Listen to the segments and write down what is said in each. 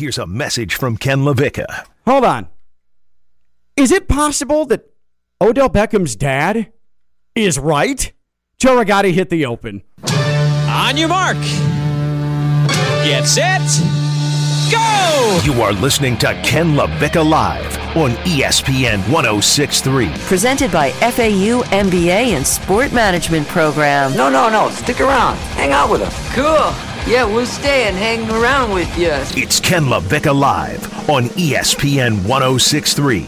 here's a message from Ken LaVicka. Hold on. Is it possible that Odell Beckham's dad is right? Joe Rigotti hit the open. On your mark. Get set. Go! You are listening to Ken LaVicka Live on ESPN 1063. Presented by FAU MBA and Sport Management Program. No, no, no. Stick around. Hang out with us. Cool. Yeah, we'll stay and hang around with you. It's Ken LaVicka Live on ESPN 1063.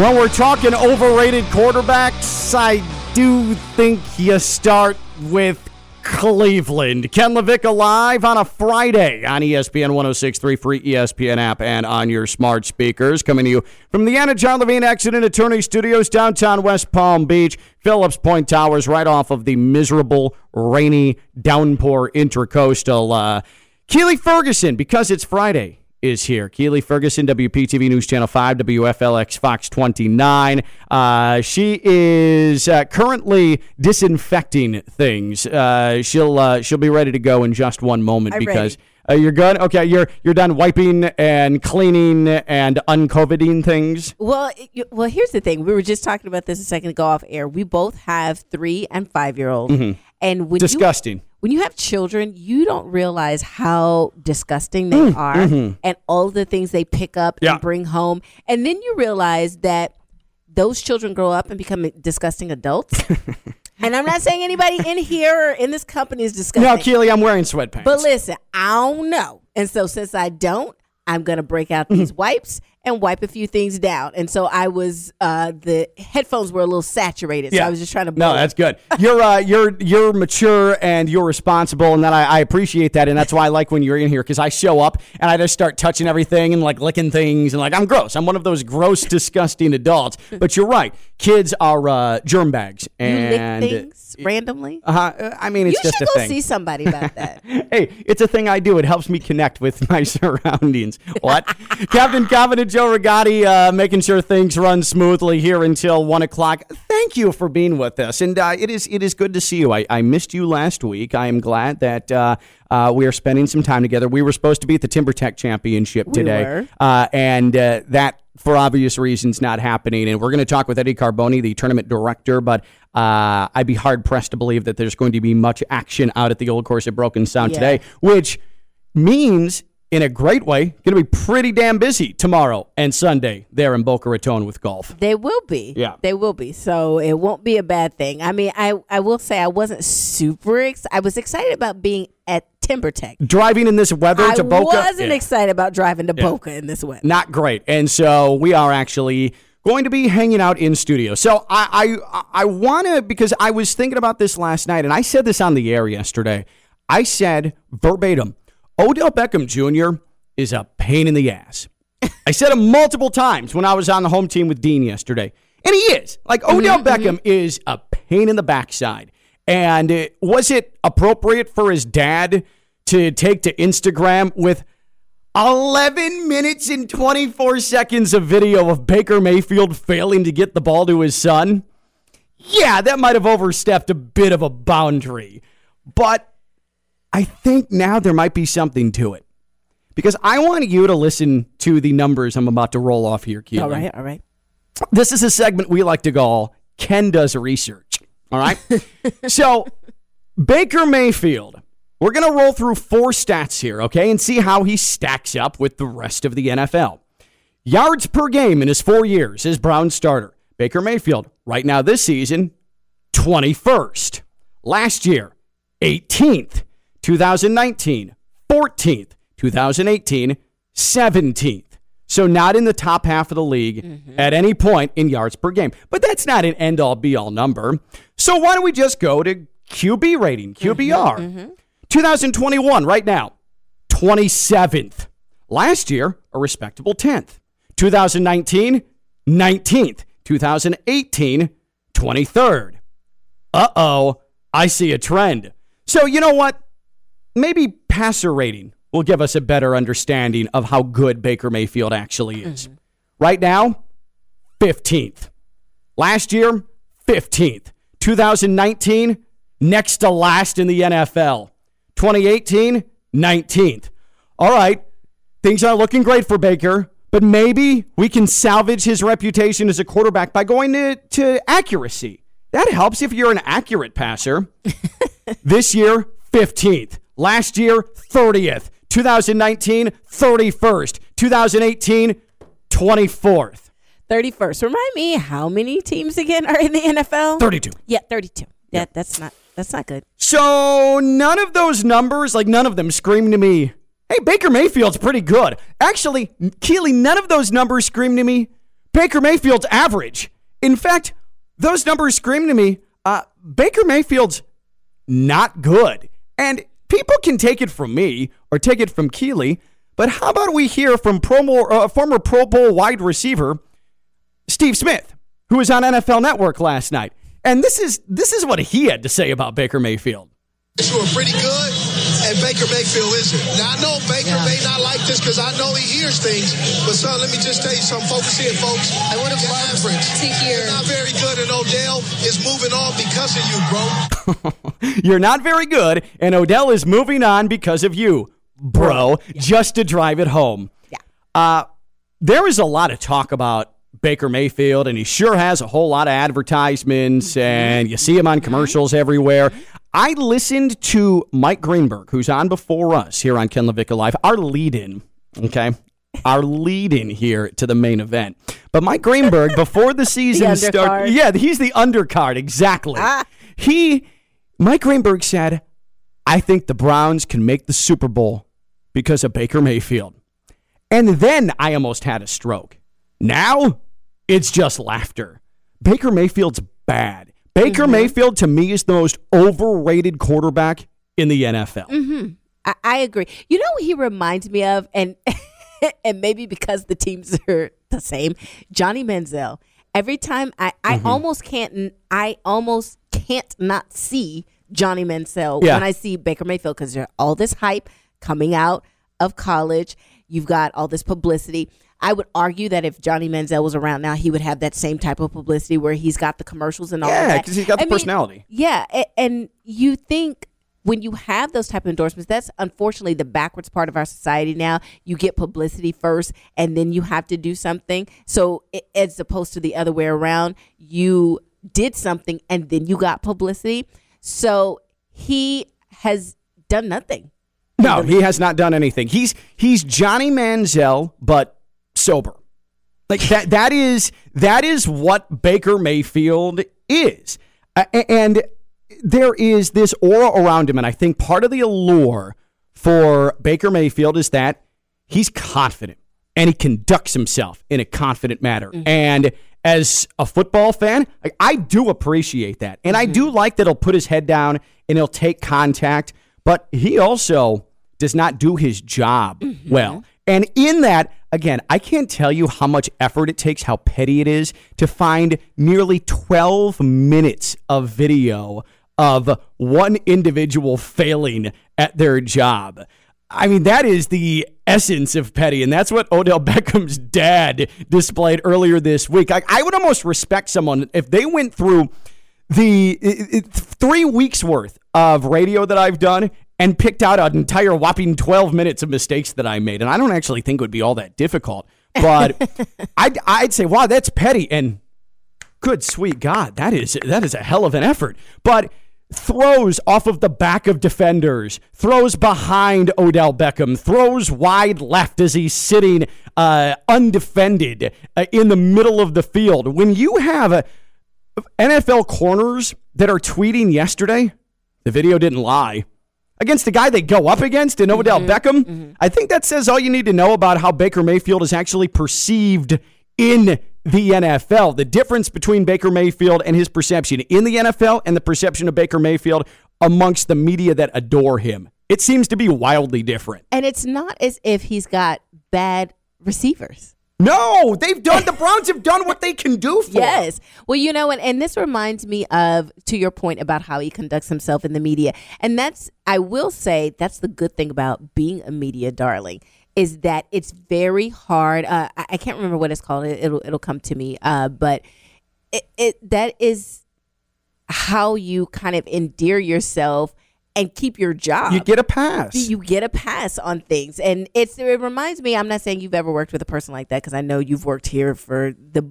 When we're talking overrated quarterbacks, I do think you start with Cleveland. Ken LaVicka live on a Friday on ESPN 1063 free ESPN app and on your smart speakers. Coming to you from the Anidjar and Levine Accident Attorney Studios, downtown West Palm Beach, Phillips Point Towers, right off of the miserable, rainy, downpour intercoastal. Uh, Keely Ferguson, because it's Friday is here. Keely Ferguson, WPTV News Channel 5, WFLX Fox 29. Uh, she is uh, currently disinfecting things. Uh, she'll uh, she'll be ready to go in just one moment I'm because uh, you're good. Okay, you're you're done wiping and cleaning and uncoviding things. Well, it- well, here's the thing. We were just talking about this a second ago off air. We both have three and five year olds, and when you Disgusting. when you have children, you don't realize how disgusting they mm, are mm-hmm. and all the things they pick up Yeah. and bring home. And then you realize that those children grow up and become disgusting adults. and I'm not saying anybody in here or in this company is disgusting. No, Keely, I'm wearing sweatpants. But listen, I don't know. And so since I don't, I'm gonna break out Mm-hmm. these wipes and wipe a few things down. And so I was uh the headphones were a little saturated. So I was just trying to No, blow. that's good. You're uh, you're you're mature and you're responsible, and that I, I appreciate that, and that's why I like when you're in here because I show up and I just start touching everything and like licking things and like I'm gross. I'm one of those gross, disgusting adults. But you're right. Kids are uh, germ bags, you and randomly. uh, I mean, it's you just should go see somebody about that. Hey, it's a thing I do. It helps me connect with my surroundings. What? Captain Confident Joe Rigotti uh, making sure things run smoothly here until one o'clock. Thank you for being with us, and uh, it is it is good to see you. I, I missed you last week. I am glad that uh, uh, we are spending some time together. We were supposed to be at the TimberTech Championship today, were. Uh, and uh, that. For obvious reasons, not happening. And we're going to talk with Eddie Carboni, the tournament director. But uh, I'd be hard pressed to believe that there's going to be much action out at the old course at Broken Sound Yeah. today, which means in a great way going to be pretty damn busy tomorrow and Sunday there in Boca Raton with golf. They will be. Yeah. They will be. So it won't be a bad thing. I mean, I, I will say I wasn't super excited. I was excited about being at TimberTech. Driving in this weather I to Boca, I wasn't yeah, excited about driving to Boca in this weather. not great. And so we are actually going to be hanging out in studio. So I I, I want to because I was thinking about this last night and I said this on the air yesterday. I said verbatim, Odell Beckham Jr. is a pain in the ass. I said it multiple times when I was on the home team with Dean yesterday. And he is. Like, Odell Beckham is a pain in the backside. And uh, was it appropriate for his dad to take to Instagram with 11 minutes and 24 seconds of video of Baker Mayfield failing to get the ball to his son? Yeah, that might have overstepped a bit of a boundary. But I think now there might be something to it. Because I want you to listen to the numbers I'm about to roll off here, Keelan. All right, all right. This is a segment we like to call Ken Does Research. All right? so, Baker Mayfield, we're going to roll through four stats here, okay, and see how he stacks up with the rest of the NFL. Yards per game in his four years as Brown starter. Baker Mayfield, right now this season, 21st. Last year, 18th. 2019, 14th. 2018, 17th. So not in the top half of the league at any point in yards per game. But that's not an end all be all number. So why don't we just go to QB rating, QBR? 2021 right now, 27th. Last year, a respectable 10th. 2019, 19th. 2018, 23rd. Uh oh, I see a trend. So, you know what? Maybe passer rating will give us a better understanding of how good Baker Mayfield actually is. Mm-hmm. Right now, 15th. Last year, 15th. 2019, next to last in the NFL. 2018, 19th. All right, things aren't looking great for Baker, but maybe we can salvage his reputation as a quarterback by going to, to accuracy. That helps if you're an accurate passer. this year, 15th. Last year, 30th. 2019, 31st. 2018, 24th. 31st. Remind me how many teams again are in the NFL? 32. Yeah, 32. Yeah, that's not that's not good. So none of those numbers, like none of them scream to me, hey, Baker Mayfield's pretty good. Actually, Keely, none of those numbers scream to me, Baker Mayfield's average. In fact, those numbers scream to me, uh, Baker Mayfield's not good. And people can take it from me or take it from Keely, but how about we hear from Pro Bowl, uh, former Pro Bowl wide receiver Steve Smith, who was on NFL Network last night. And this is this is what he had to say about Baker Mayfield. You are pretty good, and Baker Mayfield isn't. Now, I know Baker may not like this because I know he hears things, but son, let me just tell you something. Focus in, folks. I would have loved to hear. You're not very good, and Odell is moving on because of you, bro. You're not very good, and Odell is moving on because of you, bro, yeah. just to drive it home. Yeah. Uh, there is a lot of talk about Baker Mayfield, and he sure has a whole lot of advertisements, and you see him on commercials everywhere. I listened to Mike Greenberg, who's on before us here on Ken LaVicka Live, our lead in, okay? Our lead in here to the main event. But Mike Greenberg, before the season started, yeah, he's the undercard, exactly. Ah. He, Mike Greenberg said, I think the Browns can make the Super Bowl because of Baker Mayfield. And then I almost had a stroke. Now it's just laughter. Baker Mayfield's bad. Baker mm-hmm. Mayfield to me is the most overrated quarterback in the NFL. Mm-hmm. I, I agree. You know what he reminds me of, and and maybe because the teams are the same, Johnny Manziel. Every time I, I mm-hmm. almost can't I almost can't not see Johnny Manziel yeah. when I see Baker Mayfield because there's all this hype coming out of college. You've got all this publicity. I would argue that if Johnny Manziel was around now, he would have that same type of publicity where he's got the commercials and all yeah, that. because he's got the I personality. Mean, yeah, and you think when you have those type of endorsements, that's unfortunately the backwards part of our society now. You get publicity first, and then you have to do something. So as opposed to the other way around, you did something and then you got publicity. So he has done nothing. No, he has not done anything. He's he's Johnny Manziel, but sober. Like that that is that is what Baker Mayfield is. Uh, and there is this aura around him and I think part of the allure for Baker Mayfield is that he's confident and he conducts himself in a confident manner. Mm-hmm. And as a football fan, I, I do appreciate that. And mm-hmm. I do like that he'll put his head down and he'll take contact, but he also does not do his job mm-hmm. well. And in that, again, I can't tell you how much effort it takes, how petty it is to find nearly 12 minutes of video of one individual failing at their job. I mean, that is the essence of petty, and that's what Odell Beckham's dad displayed earlier this week. I, I would almost respect someone if they went through the it, it, three weeks worth of radio that I've done and picked out an entire whopping 12 minutes of mistakes that I made. And I don't actually think it would be all that difficult, but I'd, I'd say, wow, that's petty. And good, sweet God, that is, that is a hell of an effort. But throws off of the back of defenders, throws behind Odell Beckham, throws wide left as he's sitting uh, undefended uh, in the middle of the field. When you have uh, NFL corners that are tweeting yesterday, the video didn't lie against the guy they go up against in Odell mm-hmm. Beckham, mm-hmm. I think that says all you need to know about how Baker Mayfield is actually perceived in the NFL. The difference between Baker Mayfield and his perception in the NFL and the perception of Baker Mayfield amongst the media that adore him. It seems to be wildly different. And it's not as if he's got bad receivers. No, they've done. The Browns have done what they can do for. Yes. Well, you know, and, and this reminds me of to your point about how he conducts himself in the media, and that's I will say that's the good thing about being a media darling is that it's very hard. Uh, I, I, can't remember what it's called. It, will it'll come to me. Uh, but it, it that is how you kind of endear yourself and keep your job. You get a pass. you get a pass on things and it's it reminds me i'm not saying you've ever worked with a person like that because i know you've worked here for the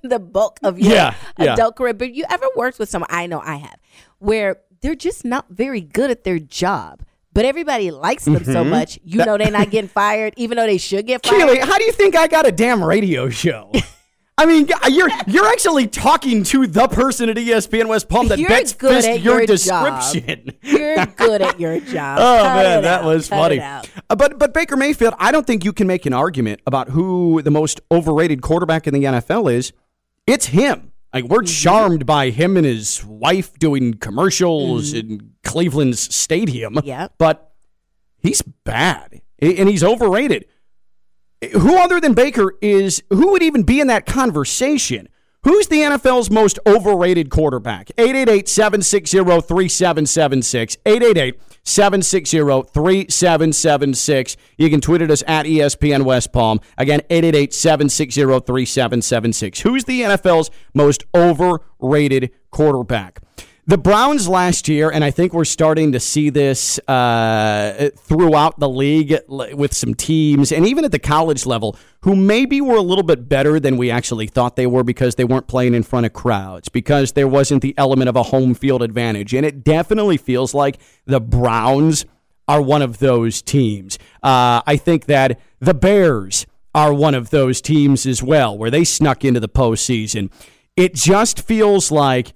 the bulk of your Yeah, yeah. adult career but you ever worked with someone i know i have where they're just not very good at their job but everybody likes them so Mm-hmm. much you know they're not getting fired even though they should get fired Keely, how do you think I got a damn radio show? I mean, you're you're actually talking to the person at ESPN West Palm that You're best good fits at your, your job. description. you're good at your job Oh Cut man, that out. was Cut funny. Uh, but but Baker Mayfield, I don't think you can make an argument about who the most overrated quarterback in the NFL is. It's him. Like we're Mm-hmm. charmed by him and his wife doing commercials in Cleveland's stadium. Mm-hmm. But he's bad and he's overrated. Who other than Baker is who would even be in that conversation? Who's the NFL's most overrated quarterback? 888-760-3776. 888-760-3776. You can tweet at us at ESPN West Palm. Again, 888-760-3776. Who's the NFL's most overrated quarterback? The Browns last year, and I think we're starting to see this uh, throughout the league with some teams, and even at the college level, who maybe were a little bit better than we actually thought they were because they weren't playing in front of crowds, because there wasn't the element of a home field advantage. And it definitely feels like the Browns are one of those teams. Uh, I think that the Bears are one of those teams as well, where they snuck into the postseason. It just feels like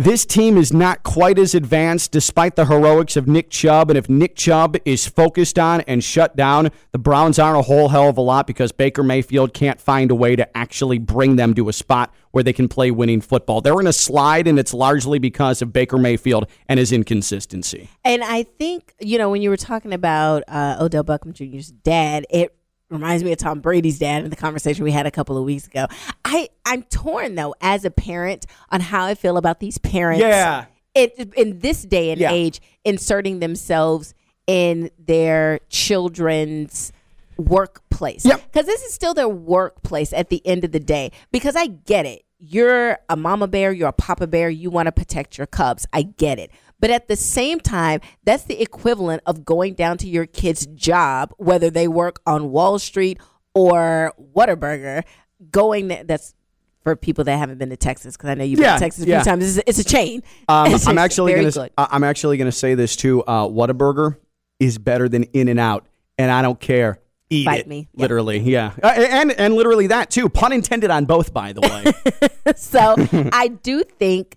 this team is not quite as advanced despite the heroics of Nick Chubb. And if Nick Chubb is focused on and shut down, the Browns aren't a whole hell of a lot because Baker Mayfield can't find a way to actually bring them to a spot where they can play winning football. They're in a slide, and it's largely because of Baker Mayfield and his inconsistency. And I think, you know, when you were talking about uh, Odell Beckham Jr.'s dad, it reminds me of Tom Brady's dad in the conversation we had a couple of weeks ago. I, I'm torn, though, as a parent on how I feel about these parents. Yeah. It, in this day and Yeah. age, inserting themselves in their children's workplace. Yep. Because this is still their workplace at the end of the day. Because I get it. You're a mama bear, you're a papa bear, you want to protect your cubs. I get it. But at the same time, that's the equivalent of going down to your kid's job, whether they work on Wall Street or Whataburger, going there. That's for people that haven't been to Texas, because I know you've Yeah, been to Texas a yeah. few times. It's, it's a chain. Um, It's I'm actually gonna good. I'm actually gonna say this too. Uh, Whataburger is better than In and Out, and I don't care. Eat Bite it, me. Yep. literally. Yeah, Uh, and and literally that too. Pun intended on both, by the way. so I do think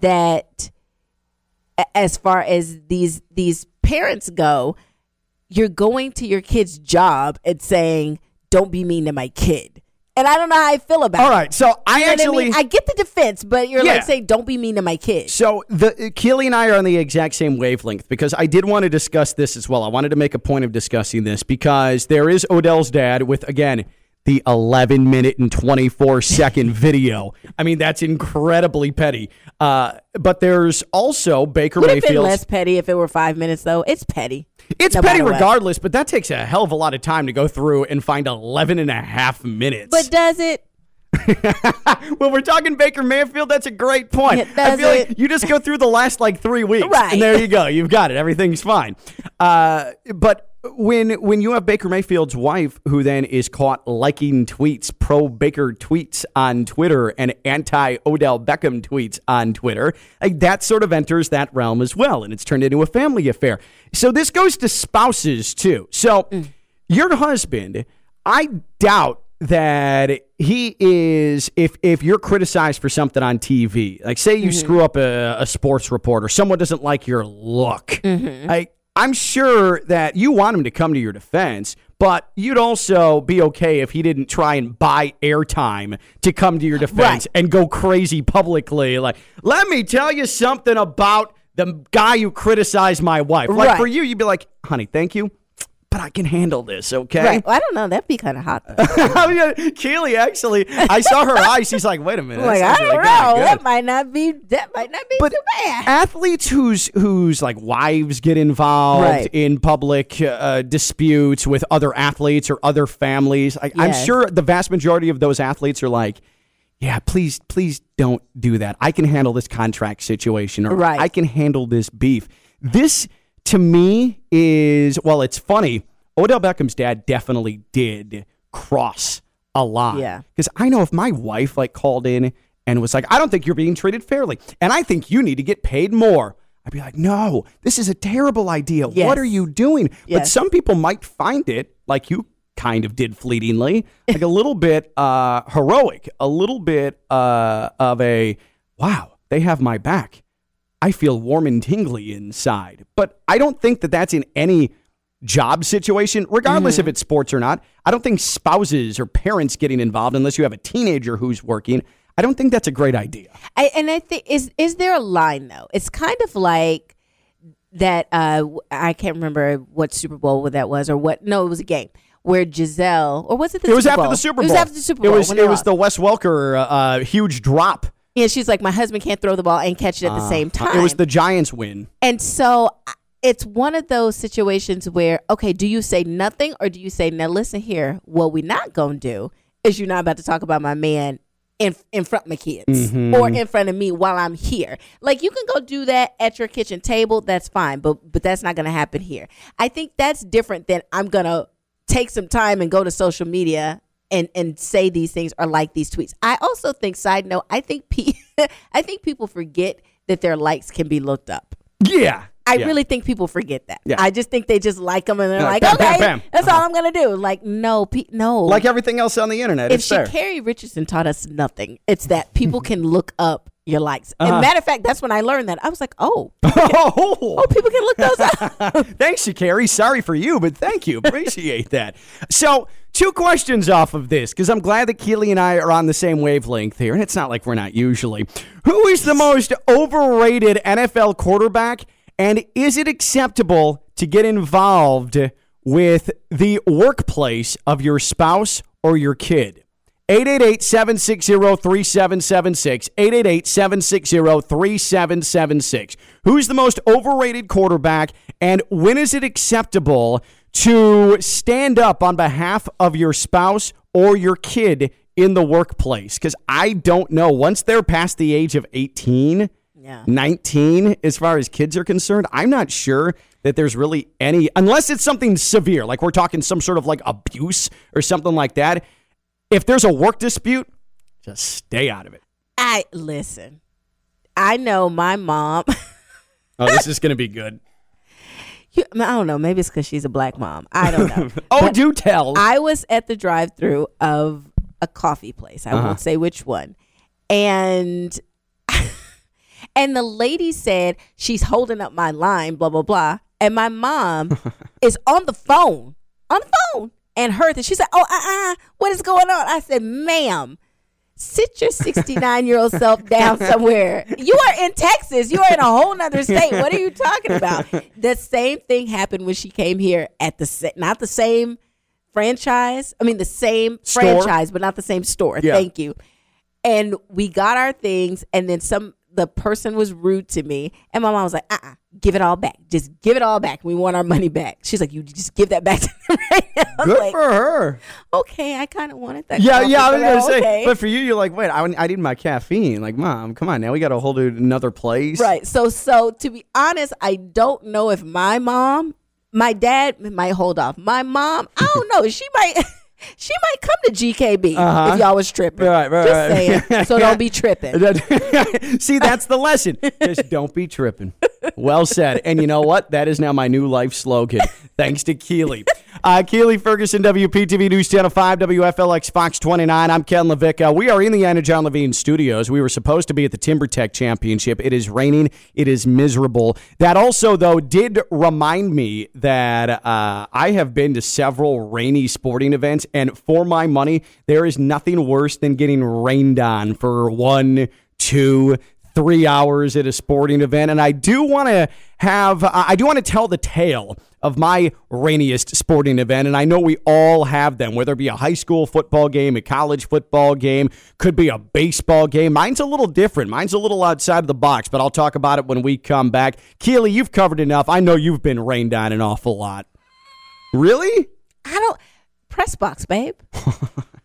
that as far as these these parents go, you're going to your kid's job and saying, "Don't be mean to my kid." And I don't know how I feel about All it. right, so I You know actually. I, mean? I get the defense, but you're Yeah. like saying, "Don't be mean to my kid." So the Keely and I are on the exact same wavelength because I did want to discuss this as well. I wanted to make a point of discussing this because there is Odell's dad with again the 11 minute and 24 second video. I mean that's incredibly petty. Uh, but there's also Baker Would have been Mayfield. less petty if it were five minutes, though. It's petty. It's no petty matter what. regardless, but that takes a hell of a lot of time to go through and find 11 and a half minutes. But does it? when we're talking Baker Mayfield, that's a great point. I feel like you just go through the last like three weeks, Right. and there you go. You've got it. Everything's fine. Uh, but when when you have Baker Mayfield's wife, who then is caught liking tweets, pro Baker tweets on Twitter, and anti Odell Beckham tweets on Twitter, like that sort of enters that realm as well, and it's turned into a family affair. So this goes to spouses too. So Mm. your husband, I doubt that he is if if you're criticized for something on TV, like say you screw up a, a sports report or someone doesn't like your look, I I'm sure that you want him to come to your defense, but you'd also be okay if he didn't try and buy airtime to come to your defense Right. and go crazy publicly. Like, let me tell you something about the guy who criticized my wife. Like Right. for you, you'd be like, honey, thank you. But I can handle this, okay? Right. Well, I don't know. That'd be kind of hot. Though. oh yeah, Keely actually. I saw her eyes. She's like, "Wait a minute." like I don't really know. That might not be. That might not be But too bad. athletes whose whose like wives get involved Right. in public uh, disputes with other athletes or other families, like, I'm sure the vast majority of those athletes are like, yeah, please, please don't do that. I can handle this contract situation, or Right. I can handle this beef. This to me is well, it's funny. Odell Beckham's dad definitely did cross a line. Yeah. Because I know if my wife like called in and was like, I don't think you're being treated fairly, and I think you need to get paid more. I'd be like, no, this is a terrible idea. Yes. What are you doing? But some people might find it, like you kind of did fleetingly, like a little bit uh, heroic, a little bit uh, of a, wow, they have my back. I feel warm and tingly inside. But I don't think that that's in any job situation, regardless if it's sports or not. I don't think spouses or parents getting involved, unless you have a teenager who's working, I don't think that's a great idea. I, and I think is is there a line though? It's kind of like that. Uh, I can't remember what Super Bowl that was or what. No, it was a game where Gisele or was it the It was Super after Bowl? the Super Bowl. It was after the Super Bowl. It was, it was the Wes Welker uh, uh, huge drop. Yeah, she's like, my husband can't throw the ball and catch it at the same time. It was the Giants win. And so I- it's one of those situations where, okay, do you say nothing or do you say, now listen here, what we not going to do is you're not about to talk about my man in in front of my kids Mm-hmm. or in front of me while I'm here. Like you can go do that at your kitchen table, that's fine, but but that's not going to happen here. I think that's different than I'm going to take some time and go to social media and and say these things or like these tweets. I also think side note, I think pe- I think people forget that their likes can be looked up. Yeah. I Yeah. really think people forget that. Yeah. I just think they just like them and they're Yeah, like, bam, bam, okay, bam. that's uh-huh. all I'm gonna do. Like, no, pe- no. Like everything else on the internet, if. Sha'Carri Richardson taught us nothing, it's that people can look up your likes. Uh-huh. And matter of fact, that's when I learned that. I was like, oh, oh, oh, people can look those up. Thanks, Sha'Carri. Sorry for you, but thank you. Appreciate that. So, two questions off of this because I'm glad that Keely and I are on the same wavelength here, and it's not like we're not usually. Who is the most overrated NFL quarterback, and is it acceptable to get involved with the workplace of your spouse or your kid? 888-760-3776. 888-760-3776. Who's the most overrated quarterback and when is it acceptable to stand up on behalf of your spouse or your kid in the workplace? Cuz I don't know. Once they're past the age of 18, Yeah. 19 as far as kids are concerned, I'm not sure that there's really any unless it's something severe, like we're talking some sort of like abuse or something like that. If there's a work dispute, just stay out of it. I listen. I know my mom. Oh, this is going to be good. you, I don't know. Maybe it's because she's a black mom. I don't know. Oh, But do tell. I was at the drive-through of a coffee place. I Uh-huh. won't say which one. And and the lady said she's holding up my line, blah blah blah. And my mom is on the phone, on the phone, and heard that. She said, "Oh, uh, uh, what is going on?" I said, "Ma'am." Sit your 69 year old self down somewhere. You are in Texas. You are in a whole nother state. What are you talking about? The same thing happened when she came here at the not the same franchise. I mean, the same Store? franchise, but not the same store. Yeah. Thank you. And we got our things, and then some. The person was rude to me, and my mom was like, "Uh, uh give it all back. Just give it all back. We want our money back." She's like, "You just give that back to them right now." Good like, for her. okay, I kind of wanted that. Yeah, yeah, I was going to say. okay. But for you, you're like, wait, I, I need my caffeine. Like, mom, come on. Now we got to hold it another place. Right. So so to be honest, I don't know if my mom, my dad might hold off. My mom, I don't know. She might she might come to GKB Uh-huh. if y'all was tripping. Right, right, Just right. saying. So don't be tripping. See, that's the lesson. Just don't be tripping. Well said. And you know what? That is now my new life slogan. Thanks to Keely. Uh, Keely Ferguson, WPTV News Channel 5, WFLX Fox 29. I'm Ken LaVicka. We are in the Anidjar and Levine studios. We were supposed to be at the TimberTech Championship. It is raining. It is miserable. That also, though, did remind me that uh, I have been to several rainy sporting events, and for my money, there is nothing worse than getting rained on for one, two, three hours at a sporting event. And I do want to have, I do want to tell the tale of my rainiest sporting event. And I know we all have them, whether it be a high school football game, a college football game, could be a baseball game. Mine's a little different. Mine's a little outside of the box, but I'll talk about it when we come back. Keely, you've covered enough. I know you've been rained on an awful lot. Really? I don't press box, babe.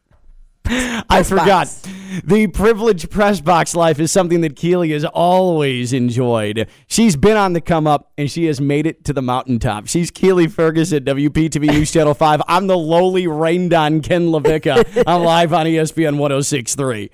I forgot. The privileged press box life is something that Keely has always enjoyed. She's been on the come up and she has made it to the mountaintop. She's Keely Ferguson, at WPTV News Channel 5. I'm the lowly rained on Ken LaVicka. I'm live on ESPN 1063.